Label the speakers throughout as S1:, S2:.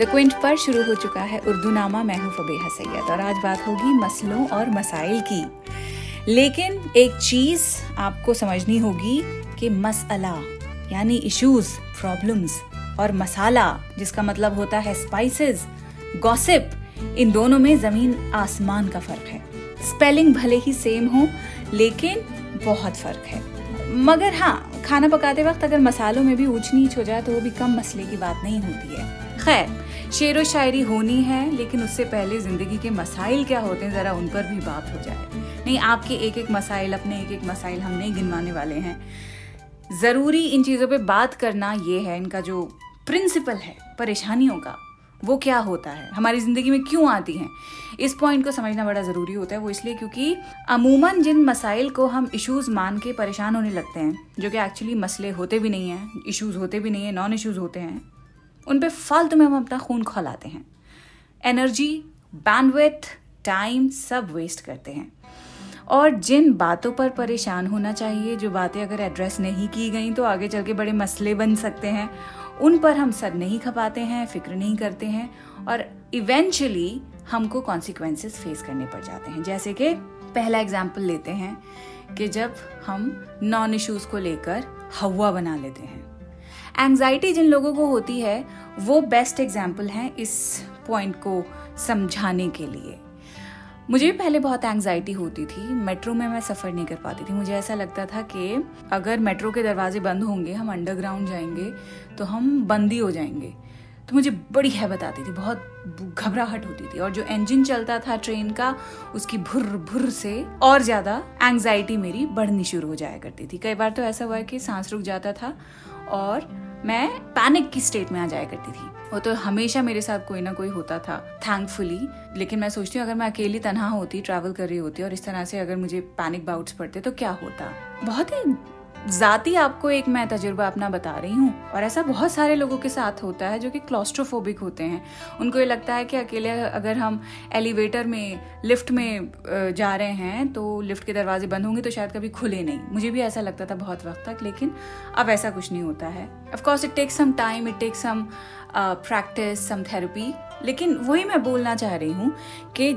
S1: The Quint पर शुरू हो चुका है उर्दू नामा मैं हूँ फबेहा सैयद और आज बात होगी मसलों और मसाइल की। लेकिन एक चीज़ आपको समझनी होगी कि मसला यानी इश्यूज़ प्रॉब्लम्स और मसाला, जिसका मतलब होता है स्पाइसेस गॉसिप इन दोनों में ज़मीन आसमान का फ़र्क है। स्पेलिंग भले ही सेम हो, लेकिन बहुत फ़र्क है। मगर हाँ खाना पकाते वक्त अगर मसालों में भी ऊंच नीच हो जाए तो वो भी कम मसले की बात नहीं होती है। खैर, शेर व शायरी होनी है, लेकिन उससे पहले ज़िंदगी के मसाइल क्या होते हैं, ज़रा उन पर भी बात हो जाए। नहीं, आपके एक एक मसाइल, अपने एक एक मसाइल हम नहीं गिनवाने वाले हैं। ज़रूरी इन चीज़ों पे बात करना ये है, इनका जो प्रिंसिपल है परेशानियों का, वो क्या होता है? हमारी ज़िंदगी में क्यों आती हैं? इस पॉइंट को समझना बड़ा ज़रूरी होता है, वो इसलिए क्योंकि अमूमन जिन मसाइल को हम इश्यूज़ मान के परेशान होने लगते हैं, जो कि एक्चुअली मसले होते भी नहीं हैं इश्यूज़ होते भी नहीं हैं नॉन इश्यूज़ होते हैं उन पर फालतू में हम अपना खून खोलाते हैं। एनर्जी बैंडविथ टाइम सब वेस्ट करते हैं। और जिन बातों पर परेशान होना चाहिए, जो बातें अगर एड्रेस नहीं की गई तो आगे चल के बड़े मसले बन सकते हैं। उन पर हम सर नहीं खपाते हैं, फ़िक्र नहीं करते हैं, और इवेंचुअली हमको कॉन्सिक्वेंसेस फेस करने पड़ जाते हैं। जैसे कि पहला एग्ज़ाम्पल लेते हैं कि जब हम नॉन इश्यूज़ को लेकर हवा बना लेते हैं। एंजाइटी जिन लोगों को होती है, वो बेस्ट एग्ज़ाम्पल हैं इस पॉइंट को समझाने के लिए। मुझे भी पहले बहुत एंग्जाइटी होती थी मेट्रो में मैं सफ़र नहीं कर पाती थी। मुझे ऐसा लगता था कि अगर मेट्रो के दरवाजे बंद होंगे, हम अंडरग्राउंड जाएँगे तो हम बंदी हो जाएँगे। तो मुझे बड़ी हैबत आती थी, बहुत घबराहट होती थी। और जो इंजन चलता था ट्रेन का, उसकी भुर भुर से और ज़्यादा एंग्जाइटी मेरी बढ़नी शुरू हो जाया करती थी। कई बार तो ऐसा हुआ कि सांस रुक जाता था और मैं पैनिक की स्टेट में आ जाया करती थी। वो तो हमेशा मेरे साथ कोई ना कोई होता था थैंकफुली लेकिन मैं सोचती हूँ, अगर मैं अकेली तनहा होती ट्रैवल कर रही होती और इस तरह से अगर मुझे पैनिक बाउट्स पड़ते तो क्या होता? बहुत ही ज़ाती आपको एक मैं तजुर्बा अपना बता रही हूँ। और ऐसा बहुत सारे लोगों के साथ होता है जो कि क्लॉस्ट्रोफोबिक होते हैं। उनको ये लगता है कि अकेले अगर हम एलिवेटर में लिफ्ट में जा रहे हैं तो लिफ्ट के दरवाजे बंद होंगे तो शायद कभी खुले नहीं। मुझे भी ऐसा लगता था बहुत वक्त तक, लेकिन अब ऐसा कुछ नहीं होता है। Of course it takes some time it takes some practice some therapy लेकिन वही मैं बोलना चाह रही हूँ कि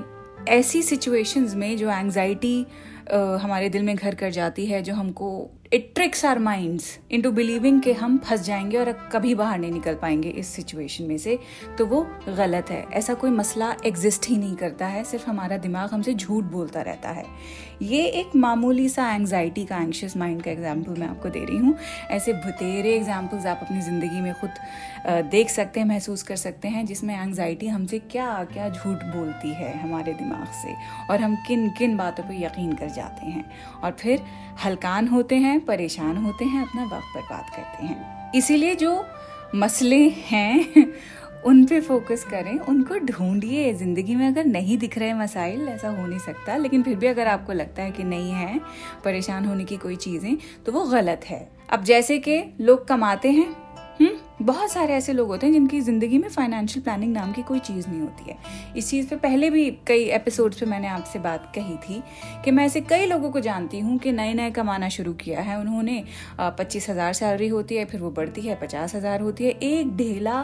S1: ऐसी सिचुएशंस में जो एंजाइटी हमारे दिल में घर कर जाती है, जो हमको it tricks our minds into believing कि हम फंस जाएँगे और कभी बाहर नहीं निकल पाएँगे इस सिचुएशन में से। तो वो गलत है। ऐसा कोई मसला एग्जिस्ट ही नहीं करता है, सिर्फ़ हमारा दिमाग हमसे झूठ बोलता रहता है। ये एक मामूली सा एंग्जाइटी का एंशियस माइंड का एग्ज़ाम्पल मैं आपको दे रही हूँ। ऐसे भतेरे एग्जाम्पल्स आप अपनी ज़िंदगी में खुद देख सकते हैं, महसूस कर सकते हैं, जिसमें एंग्जाइटी हमसे क्या क्या झूठ बोलती है हमारे दिमाग से। और हम किन किन बातों पर यकीन कर जाते हैं और फिर हलकान होते हैं, परेशान होते हैं, अपना वक्त बर्बाद करते हैं। इसीलिए जो मसले हैं, उन पे फोकस करें, उनको ढूंढिए। ज़िंदगी में अगर नहीं दिख रहे मसाइल, ऐसा हो नहीं सकता। लेकिन फिर भी अगर आपको लगता है कि नहीं है, परेशान होने की कोई चीज़ें तो वो गलत है। अब जैसे कि लोग कमाते हैं बहुत सारे ऐसे लोग होते हैं जिनकी ज़िंदगी में फाइनेंशियल प्लानिंग नाम की कोई चीज़ नहीं होती है। इस चीज़ पे पहले भी कई एपिसोड्स पे मैंने आपसे बात कही थी कि मैं ऐसे कई लोगों को जानती हूँ कि नए नए कमाना शुरू किया है। उन्होंने पच्चीस हज़ार सैलरी होती है, फिर वो बढ़ती है, पचास हज़ार होती है। एक ढेला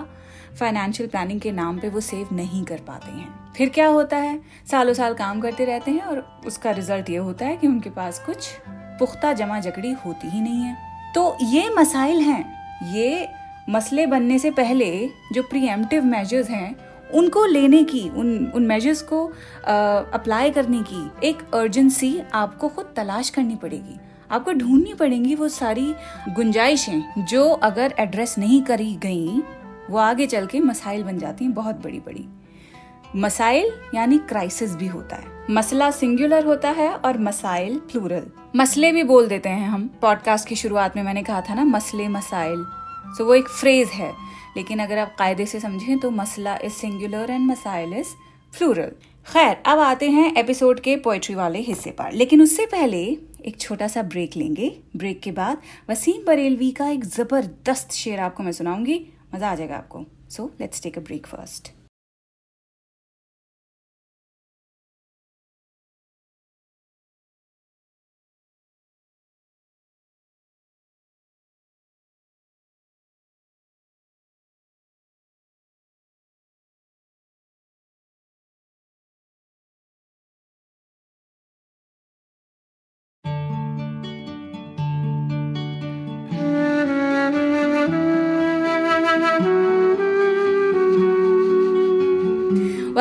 S1: फाइनेंशियल प्लानिंग के नाम पे वो सेव नहीं कर पाते हैं। फिर क्या होता है? सालों साल काम करते रहते हैं और उसका रिज़ल्ट ये होता है कि उनके पास कुछ पुख्ता जमा जकड़ी होती ही नहीं है। तो ये मसाइल हैं। ये मसले बनने से पहले जो प्रीएम्प्टिव मेजर्स हैं, उनको लेने की, उन उन मेजर्स को अप्लाई करने की एक अर्जेंसी आपको खुद तलाश करनी पड़ेगी। आपको ढूंढनी पड़ेंगी वो सारी गुंजाइशें जो अगर एड्रेस नहीं करी गई, वो आगे चल के मसाइल बन जाती हैं बहुत बड़ी बड़ी मसाइल यानी क्राइसिस भी होता है। मसला सिंगुलर होता है और मसाइल प्लूरल मसले भी बोल देते हैं हम। पॉडकास्ट की शुरुआत में मैंने कहा था ना, मसले मसाइल। सो so, वो एक फ्रेज है। लेकिन अगर आप कायदे से समझें तो मसला इज़ सिंगुलर एंड मसाइल इज़ फ्लूरल खैर अब आते हैं एपिसोड के पोएट्री वाले हिस्से पर। लेकिन उससे पहले एक छोटा सा ब्रेक लेंगे। ब्रेक के बाद वसीम बरेलवी का एक ज़बरदस्त शेर आपको मैं सुनाऊँगी। मज़ा आ जाएगा आपको। So let's take a break first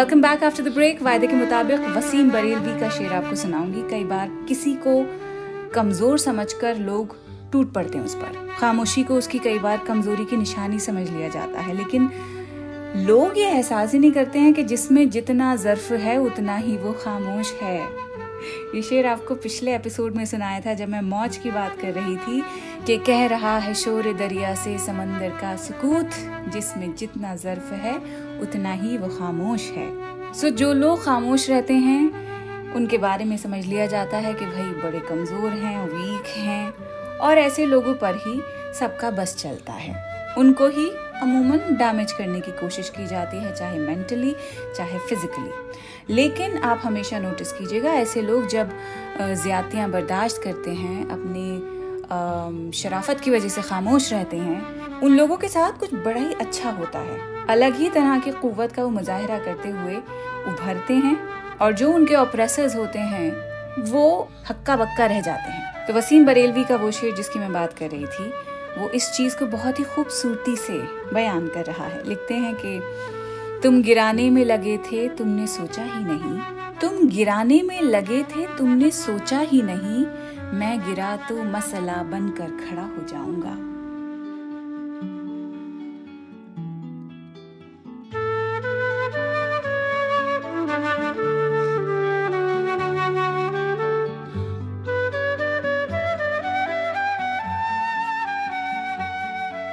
S1: welcome back after the break वायदे के मुताबिक वसीम बरेलवी का शेर आपको सुनाऊँगी। कई बार किसी को कमज़ोर समझकर लोग टूट पड़ते हैं उस पर। खामोशी को उसकी कई बार कमज़ोरी की निशानी समझ लिया जाता है। लेकिन लोग ये एहसास ही नहीं करते हैं कि जिसमें जितना ज़र्फ है, उतना ही वो खामोश है। ये शेर आपको पिछले एपिसोड में सुनाया था जब मैं मौज की बात कर रही थी कि कह रहा है शोर दरिया से समंदर का सुकूत, जिसमें जितना ज़र्फ है, उतना ही वो खामोश है। सो जो लोग खामोश रहते हैं, उनके बारे में समझ लिया जाता है कि भाई बड़े कमज़ोर हैं, वीक हैं, और ऐसे लोगों पर ही सबका बस चलता है। उनको ही अमूमन डैमेज करने की कोशिश की जाती है, चाहे मेंटली चाहे फिजिकली लेकिन आप हमेशा नोटिस कीजिएगा, ऐसे लोग जब ज़्यादतियाँ बर्दाश्त करते हैं, अपनी शराफत की वजह से खामोश रहते हैं, उन लोगों के साथ कुछ बड़ा ही अच्छा होता है। अलग ही तरह की क़ुवत का वो मुजाहरा करते हुए उभरते हैं और जो उनके ऑपरेसर्स होते हैं, वो हक्का बक्का रह जाते हैं। तो वसीम बरेलवी का वो शेर जिसकी मैं बात कर रही थी, वो इस चीज़ को बहुत ही खूबसूरती से बयान कर रहा है। लिखते हैं कि तुम गिराने में लगे थे, तुमने सोचा ही नहीं। तुम गिराने में लगे थे, तुमने सोचा ही नहीं। मैं गिरा तो मसला बनकर खड़ा हो जाऊँगा।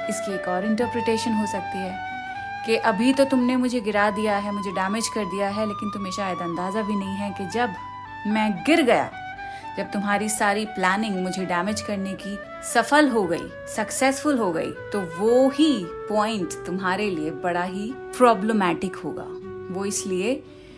S1: इसकी एक और इंटरप्रिटेशन हो सकती है। कि अभी तो तुमने मुझे गिरा दिया है, मुझे डैमेज कर दिया है, लेकिन तुम्हें शायद अंदाज़ा भी नहीं है कि जब मैं गिर गया, जब तुम्हारी सारी प्लानिंग मुझे डैमेज करने की सफल हो गई सक्सेसफुल हो गई तो वो ही पॉइंट तुम्हारे लिए बड़ा ही प्रॉब्लमैटिक होगा। वो इसलिए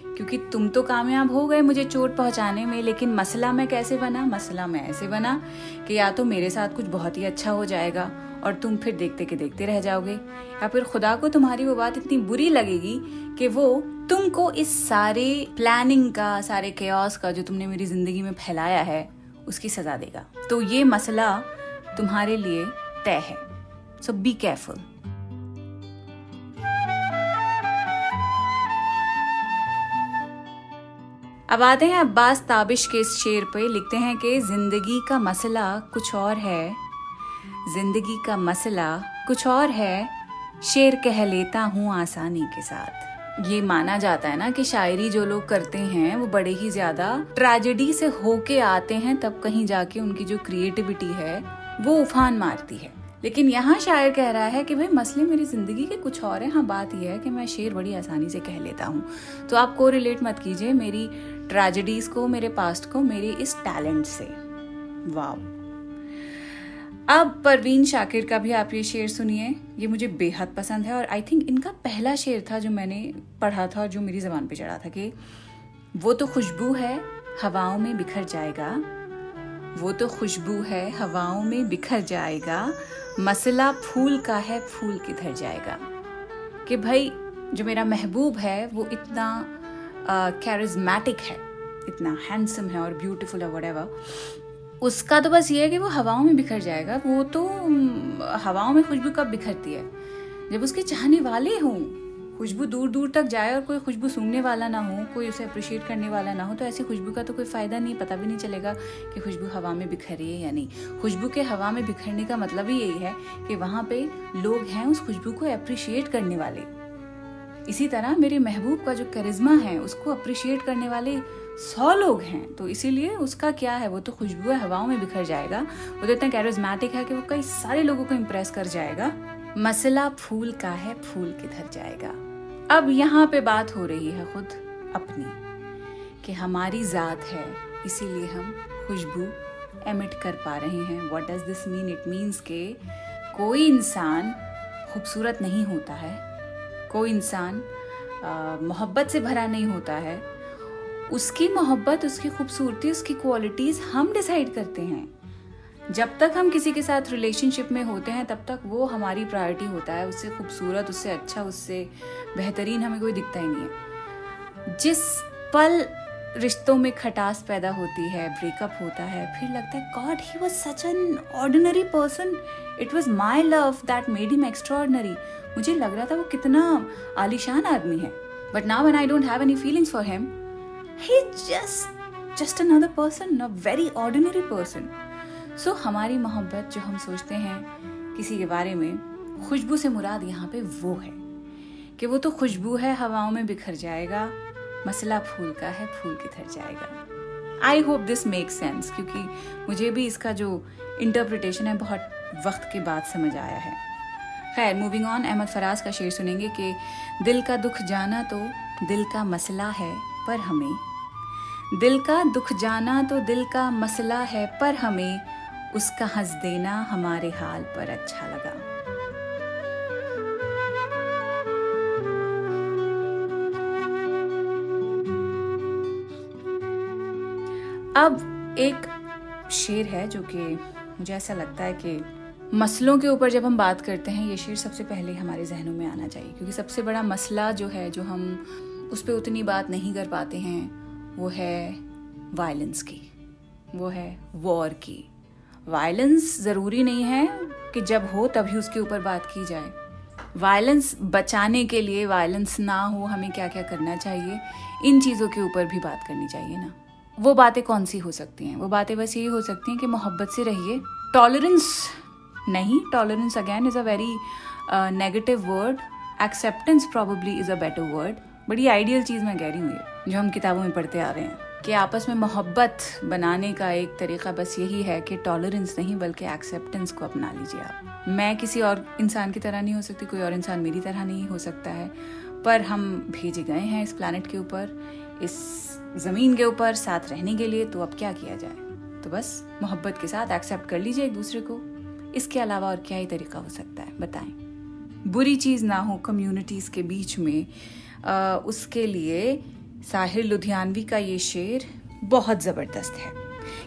S1: क्योंकि तुम तो कामयाब हो गए मुझे चोट पहुँचाने में, लेकिन मसला मैं कैसे बना? मसला मैं ऐसे बना कि या तो मेरे साथ कुछ बहुत ही अच्छा हो जाएगा और तुम फिर देखते के देखते रह जाओगे। या फिर खुदा को तुम्हारी वो बात इतनी बुरी लगेगी कि वो तुमको इस सारे प्लानिंग का, सारे केयस का जो तुमने मेरी ज़िंदगी में फैलाया है, उसकी सजा देगा। तो ये मसला तुम्हारे लिए तय है। सो बी केयरफुल अब आते हैं अब्बास ताबिश के इस शेर पे, लिखते हैं कि ज़िंदगी का मसला कुछ और है। ज़िंदगी का मसला कुछ और है, शेर कह लेता हूँ आसानी के साथ। ये माना जाता है ना कि शायरी जो लोग करते हैं, वो बड़े ही ज़्यादा ट्रेजेडी से होके आते हैं, तब कहीं जाके उनकी जो क्रिएटिविटी है, वो उफान मारती है। लेकिन यहाँ शायर कह रहा है कि भाई, मसले मेरी ज़िंदगी के कुछ और है। हाँ बात यह है कि मैं शेर बड़ी आसानी से कह लेता हूँ। तो आप को रिलेट मत कीजिए मेरी ट्रेजेडीज को, मेरे पास्ट को, मेरे इस टैलेंट से। वाह। अब परवीन शाकिर का भी आप ये शेर सुनिए। ये मुझे बेहद पसंद है और आई थिंक इनका पहला शेर था जो मैंने पढ़ा था और जो मेरी जबान पे चढ़ा था कि वो तो खुशबू है, हवाओं में बिखर जाएगा। वो तो खुशबू है, हवाओं में बिखर जाएगा। मसला फूल का है, फूल किधर जाएगा। कि भाई, जो मेरा महबूब है, वो इतना कैरिज्मेटिक है, इतना हैंडसम है और ब्यूटीफुल है वट उसका तो बस ये है कि वो हवाओं में बिखर जाएगा। वो तो हवाओं में खुशबू कब बिखरती है? जब उसके चाहने वाले हों, खुशबू दूर दूर तक जाए और कोई खुशबू सूंघने वाला ना हो, कोई उसे अप्रिशिएट करने वाला ना हो तो ऐसी खुशबू का तो कोई फ़ायदा नहीं, पता भी नहीं चलेगा कि खुशबू हवा में बिखरी है या नहीं। खुशबू के हवा में बिखरने का मतलब ही यही है कि वहाँ पे लोग हैं उस खुशबू को अप्रिशिएट करने वाले। इसी तरह मेरे महबूब का जो करिश्मा है, उसको अप्रिशिएट करने वाले सौ लोग हैं। तो इसीलिए उसका क्या है, वो तो खुशबू हवाओं में बिखर जाएगा। वो तो इतना कैरिज्मेटिक है कि वो कई सारे लोगों को इम्प्रेस कर जाएगा। मसला फूल का है, फूल किधर जाएगा। अब यहाँ पे बात हो रही है खुद अपनी, कि हमारी ज़ात है, इसीलिए हम खुशबू एमिट कर पा रहे हैं। What does this mean it means के कोई इंसान खूबसूरत नहीं होता है। कोई इंसान मोहब्बत से भरा नहीं होता है। उसकी मोहब्बत, उसकी खूबसूरती, उसकी क्वालिटीज़ हम डिसाइड करते हैं। जब तक हम किसी के साथ रिलेशनशिप में होते हैं, तब तक वो हमारी प्रायोरिटी होता है। उससे खूबसूरत, उससे अच्छा उससे बेहतरीन हमें कोई दिखता ही नहीं है। जिस पल रिश्तों में खटास पैदा होती है ब्रेकअप होता है, फिर लगता है God he was such an ordinary person it was my love that made him extra मुझे लग रहा था वो कितना आलिशान आदमी है। But now when I don't have any feelings for him he just just another person a very ordinary person so हमारी मोहब्बत जो हम सोचते हैं किसी के बारे में, खुशबू से मुराद यहाँ पे वो है। कि वो तो खुशबू है, हवाओं में बिखर जाएगा, मसला फूल का है, फूल किधर जाएगा। I hope this make sense क्योंकि मुझे भी इसका जो इंटरप्रिटेशन है बहुत वक्त के बाद समझ आया है। खैर मूविंग ऑन अहमद फराज का शेर सुनेंगे कि दिल का दुख जाना तो दिल का मसला है पर हमें। दिल का दुख जाना तो दिल का मसला है पर हमें। उसका हंस देना हमारे हाल पर अच्छा लगा। अब एक शेर है जो कि मुझे ऐसा लगता है कि मसलों के ऊपर जब हम बात करते हैं, ये शेर सबसे पहले हमारे जहनों में आना चाहिए, क्योंकि सबसे बड़ा मसला जो है, जो हम उस पर उतनी बात नहीं कर पाते हैं, वो है वायलेंस की, वो है वॉर की। वायलेंस ज़रूरी नहीं है कि जब हो तभी उसके ऊपर बात की जाए। वायलेंस बचाने के लिए वायलेंस ना हो, हमें क्या क्या करना चाहिए, इन चीज़ों के ऊपर भी बात करनी चाहिए ना। वो बातें कौन सी हो सकती हैं? वो बातें बस यही हो सकती हैं कि मोहब्बत से रहिए। टॉलरेंस नहीं tolerance again is a very negative word acceptance probably is a better word बड़ी आइडियल चीज़ मैं कह रही हूँ ये, जो हम किताबों में पढ़ते आ रहे हैं, कि आपस में मोहब्बत बनाने का एक तरीका बस यही है कि टॉलरेंस नहीं, बल्कि एक्सेप्टेंस को अपना लीजिए आप। मैं किसी और इंसान की तरह नहीं हो सकती, कोई और इंसान मेरी तरह नहीं हो सकता है। पर हम भेजे गए हैं इस प्लानट के ऊपर, इस ज़मीन के ऊपर, साथ रहने के लिए तो अब क्या किया जाए? तो बस मोहब्बत के साथ एक्सेप्ट कर लीजिए एक दूसरे को। इसके अलावा और क्या ही तरीका हो सकता है? बताएँ। बुरी चीज़ ना हो कम्युनिटीज़ के बीच में आ, उसके लिए साहिर लुधियानवी का ये शेर बहुत ज़बरदस्त है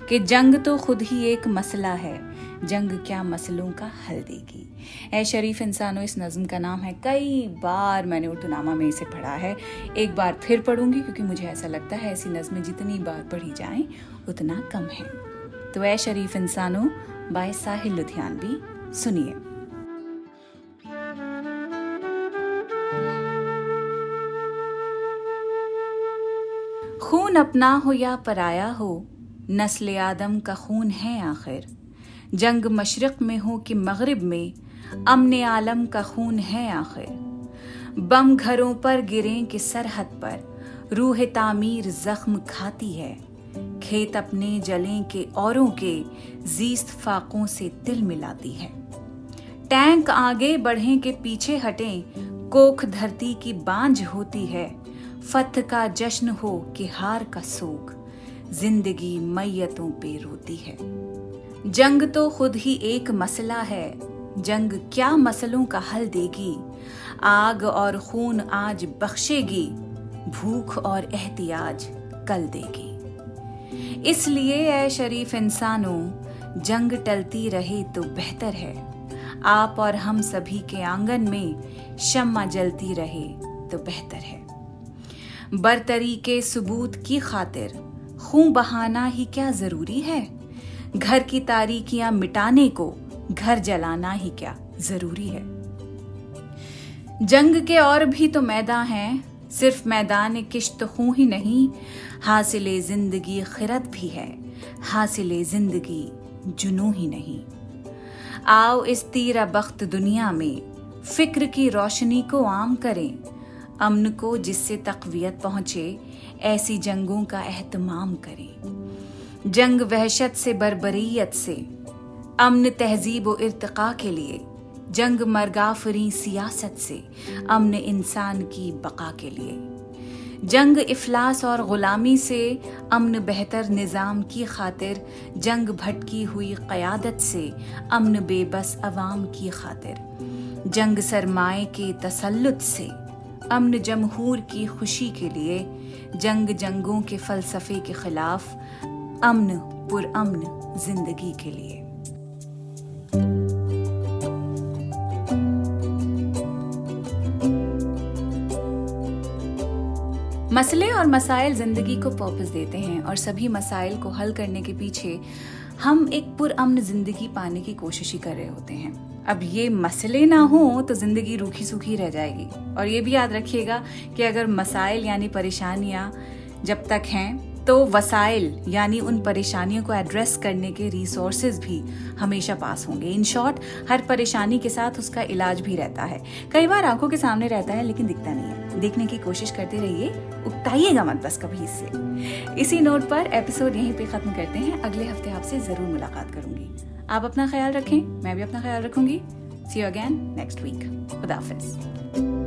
S1: कि जंग तो खुद ही एक मसला है। जंग क्या मसलों का हल देगी? ए शरीफ इंसानों इस नज़म का नाम है। कई बार मैंने उर्दू नामा में इसे पढ़ा है। एक बार फिर पढ़ूँगी क्योंकि मुझे ऐसा लगता है ऐसी नज़में जितनी बार पढ़ी जाएँ उतना कम है। तो ए शरीफ इंसानों बाय साहिल लुधियानवी, सुनिए। खून अपना हो या पराया हो, नस्ल आदम का खून है आखिर। जंग मशरक में हो कि मगरिब में, अमन आलम का खून है आखिर। बम घरों पर गिरे कि सरहद पर, रूह तामीर जख्म खाती है। खेत अपने जले के औरों के जीस्त फाकों से दिल मिलाती है। टैंक आगे बढ़े के पीछे हटे, कोख धरती की बांझ होती है। फत का जश्न हो कि हार का सोग ज़िंदगी मैयतों पे रोती है। जंग तो खुद ही एक मसला है, जंग क्या मसलों का हल देगी? आग और खून आज बख्शेगी, भूख और एहतियाज कल देगी। इसलिए, ऐ शरीफ इंसानों, जंग टलती रहे तो बेहतर है। आप और हम सभी के आँगन में शम्मा जलती रहे तो बेहतर है। बरतरी के सबूत की खातिर खून बहाना ही क्या ज़रूरी है? घर की तारीखियाँ मिटाने को घर जलाना ही क्या ज़रूरी है? जंग के और भी तो मैदान हैं। सिर्फ़ मैदान किश्त खूं ही नहीं, हासिल ज़िंदगी खिरत भी है, हासिल ज़िंदगी जुनू ही नहीं। आओ इस तीरा बख्त दुनिया में, फ़िक्र की रोशनी को आम करें, अमन को जिससे तकवीत पहुँचे, ऐसी जंगों का एहतमाम करें। जंग वहशत से बरबरीत से, अमन तहजीब इरतका के लिए जंग मरगाफरी सियासत से अमन इंसान की बका के लिए। जंग इफलास और गुलामी से अमन बेहतर निज़ाम की खातिर, जंग भटकी हुई क़यादत से अमन बेबस अवाम की खातिर। जंग सरमाए के तसल्लुत से अमन जमहूर की खुशी के लिए, जंग जंगों के फलसफे के खिलाफ अमन पुरअमन ज़िंदगी के लिए। मसले और मसाइल ज़िंदगी को पर्पस देते हैं और सभी मसाइल को हल करने के पीछे हम एक पुरअमन ज़िंदगी पाने की कोशिश ही कर रहे होते हैं। अब ये मसले ना हो तो ज़िंदगी रूखी सूखी रह जाएगी। और ये भी याद रखिएगा कि अगर मसाइल यानी परेशानियाँ जब तक हैं तो वसाइल, यानी उन परेशानियों को एड्रेस करने के रिसोर्सेज भी हमेशा पास होंगे। इन शॉर्ट हर परेशानी के साथ उसका इलाज भी रहता है। कई बार आँखों के सामने रहता है, लेकिन दिखता नहीं है। देखने की कोशिश करते रहिए उगताइएगा मत बस कभी इससे। इसी नोट पर एपिसोड यहीं पे खत्म करते हैं। अगले हफ़्ते आपसे ज़रूर मुलाकात करूँगी। आप अपना ख्याल रखें, मैं भी अपना ख्याल रखूँगी। See you again next week खुदाफिज